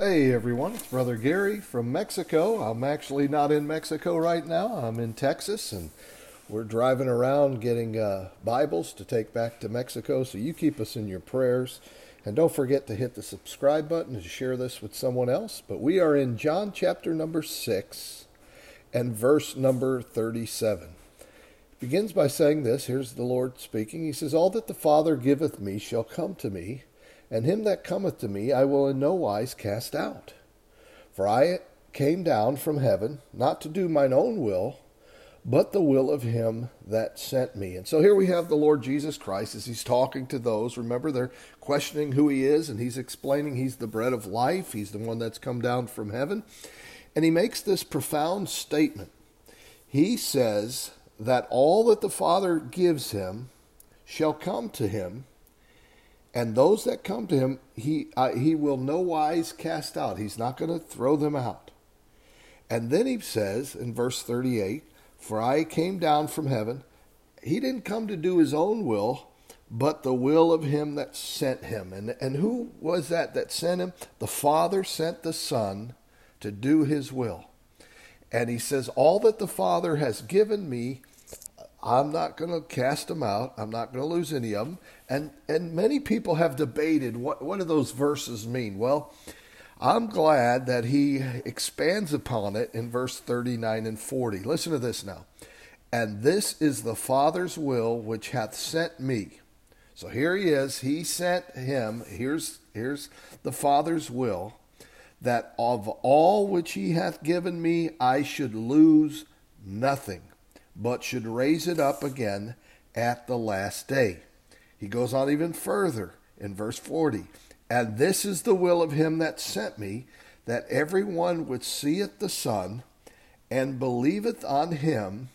Hey everyone, it's Brother Gary from Mexico. I'm actually not in Mexico right now, I'm in Texas, and we're driving around getting uh, Bibles to take back to Mexico. So you keep us in your prayers. And don't forget to hit the subscribe button to share this with someone else. But we are in John chapter number 6 and verse number 37. It begins by saying this here's the Lord speaking. He says, All that the Father giveth me shall come to me and him that cometh to me I will in no wise cast out. For I came down from heaven, not to do mine own will, but the will of him that sent me. And so here we have the Lord Jesus Christ as he's talking to those. Remember, they're questioning who he is, and he's explaining he's the bread of life, he's the one that's come down from heaven. And he makes this profound statement. He says that all that the Father gives him shall come to him, and those that come to him, he, uh, he will no wise cast out. He's not going to throw them out. And then he says in verse 38 For I came down from heaven. He didn't come to do his own will, but the will of him that sent him. And, and who was that that sent him? The Father sent the Son to do his will. And he says, All that the Father has given me, I'm not going to cast them out. I'm not going to lose any of them. And and many people have debated what what do those verses mean. Well, I'm glad that he expands upon it in verse 39 and 40. Listen to this now. And this is the Father's will which hath sent me. So here he is. He sent him. Here's here's the Father's will that of all which he hath given me I should lose nothing but should raise it up again at the last day. He goes on even further in verse 40. And this is the will of him that sent me, that every one which seeth the Son and believeth on him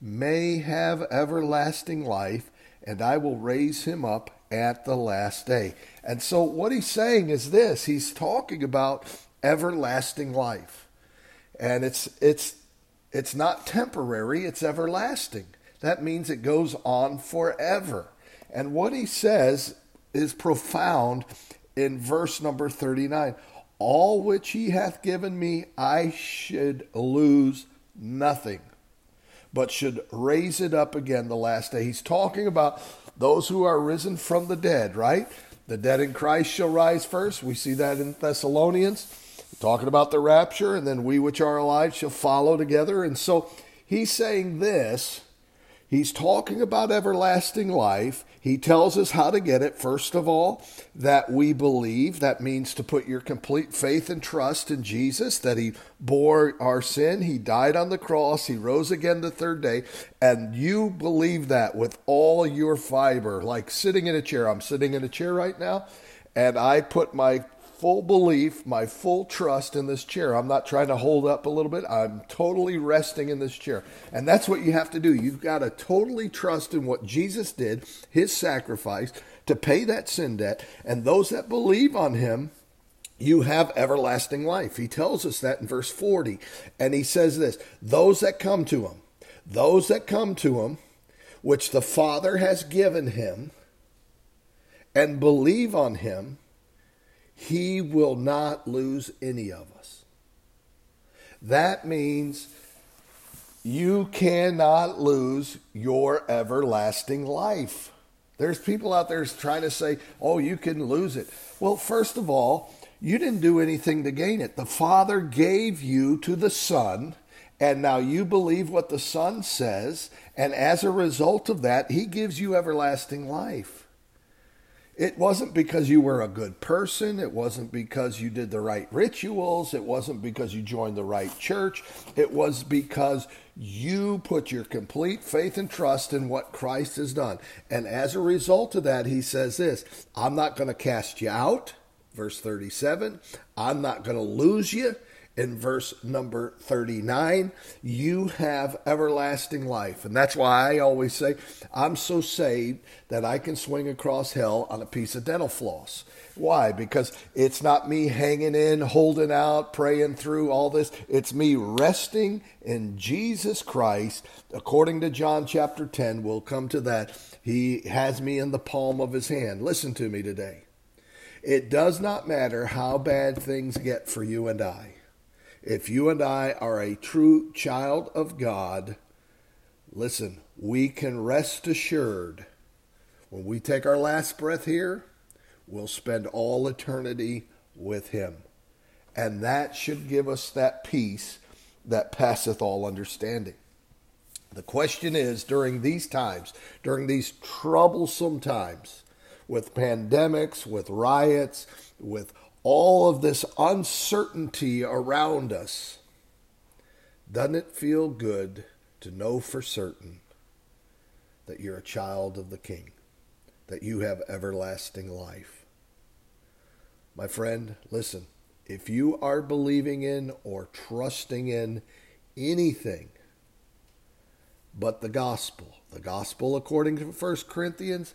may have everlasting life, and I will raise him up at the last day. And so, what he's saying is this he's talking about everlasting life. And it's, it's it's not temporary, it's everlasting. That means it goes on forever. And what he says is profound in verse number 39 All which he hath given me, I should lose nothing, but should raise it up again the last day. He's talking about those who are risen from the dead, right? The dead in Christ shall rise first. We see that in Thessalonians talking about the rapture, and then we which are alive shall follow together. And so he's saying this. He's talking about everlasting life. He tells us how to get it. First of all, that we believe. That means to put your complete faith and trust in Jesus, that He bore our sin. He died on the cross. He rose again the third day. And you believe that with all your fiber, like sitting in a chair. I'm sitting in a chair right now, and I put my full belief, my full trust in this chair. I'm not trying to hold up a little bit. I'm totally resting in this chair. And that's what you have to do. You've got to totally trust in what Jesus did, his sacrifice, to pay that sin debt. And those that believe on him, you have everlasting life. He tells us that in verse 40. And he says this those that come to him, those that come to him, which the Father has given him, and believe on him, he will not lose any of us. That means you cannot lose your everlasting life. There's people out there trying to say, oh, you can lose it. Well, first of all, you didn't do anything to gain it. The Father gave you to the Son, and now you believe what the Son says, and as a result of that, He gives you everlasting life. It wasn't because you were a good person. It wasn't because you did the right rituals. It wasn't because you joined the right church. It was because you put your complete faith and trust in what Christ has done. And as a result of that, he says this I'm not going to cast you out. Verse 37 I'm not going to lose you in verse number 39, you have everlasting life. And that's why I always say, I'm so saved that I can swing across hell on a piece of dental floss. Why? Because it's not me hanging in, holding out, praying through all this. It's me resting in Jesus Christ. According to John chapter 10, we'll come to that. He has me in the palm of his hand. Listen to me today. It does not matter how bad things get for you and I. If you and I are a true child of God, listen, we can rest assured when we take our last breath here, we'll spend all eternity with Him. And that should give us that peace that passeth all understanding. The question is during these times, during these troublesome times, with pandemics, with riots, with all of this uncertainty around us, doesn't it feel good to know for certain that you're a child of the King, that you have everlasting life? My friend, listen, if you are believing in or trusting in anything but the gospel. The gospel, according to 1 Corinthians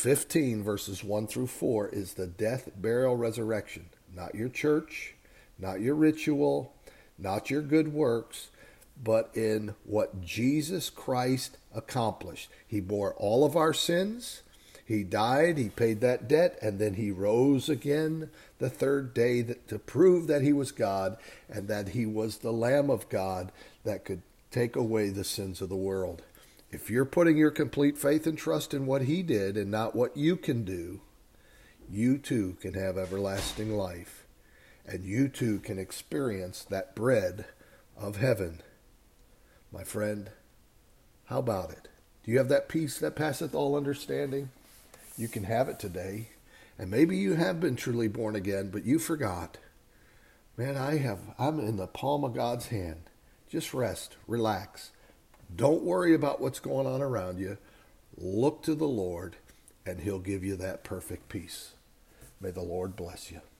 15, verses 1 through 4, is the death, burial, resurrection. Not your church, not your ritual, not your good works, but in what Jesus Christ accomplished. He bore all of our sins. He died, he paid that debt, and then he rose again the third day that, to prove that he was God and that he was the Lamb of God that could take away the sins of the world. If you're putting your complete faith and trust in what he did and not what you can do, you too can have everlasting life. And you too can experience that bread of heaven. My friend, how about it? Do you have that peace that passeth all understanding? You can have it today. And maybe you have been truly born again, but you forgot. Man, I have I'm in the palm of God's hand. Just rest, relax. Don't worry about what's going on around you. Look to the Lord, and He'll give you that perfect peace. May the Lord bless you.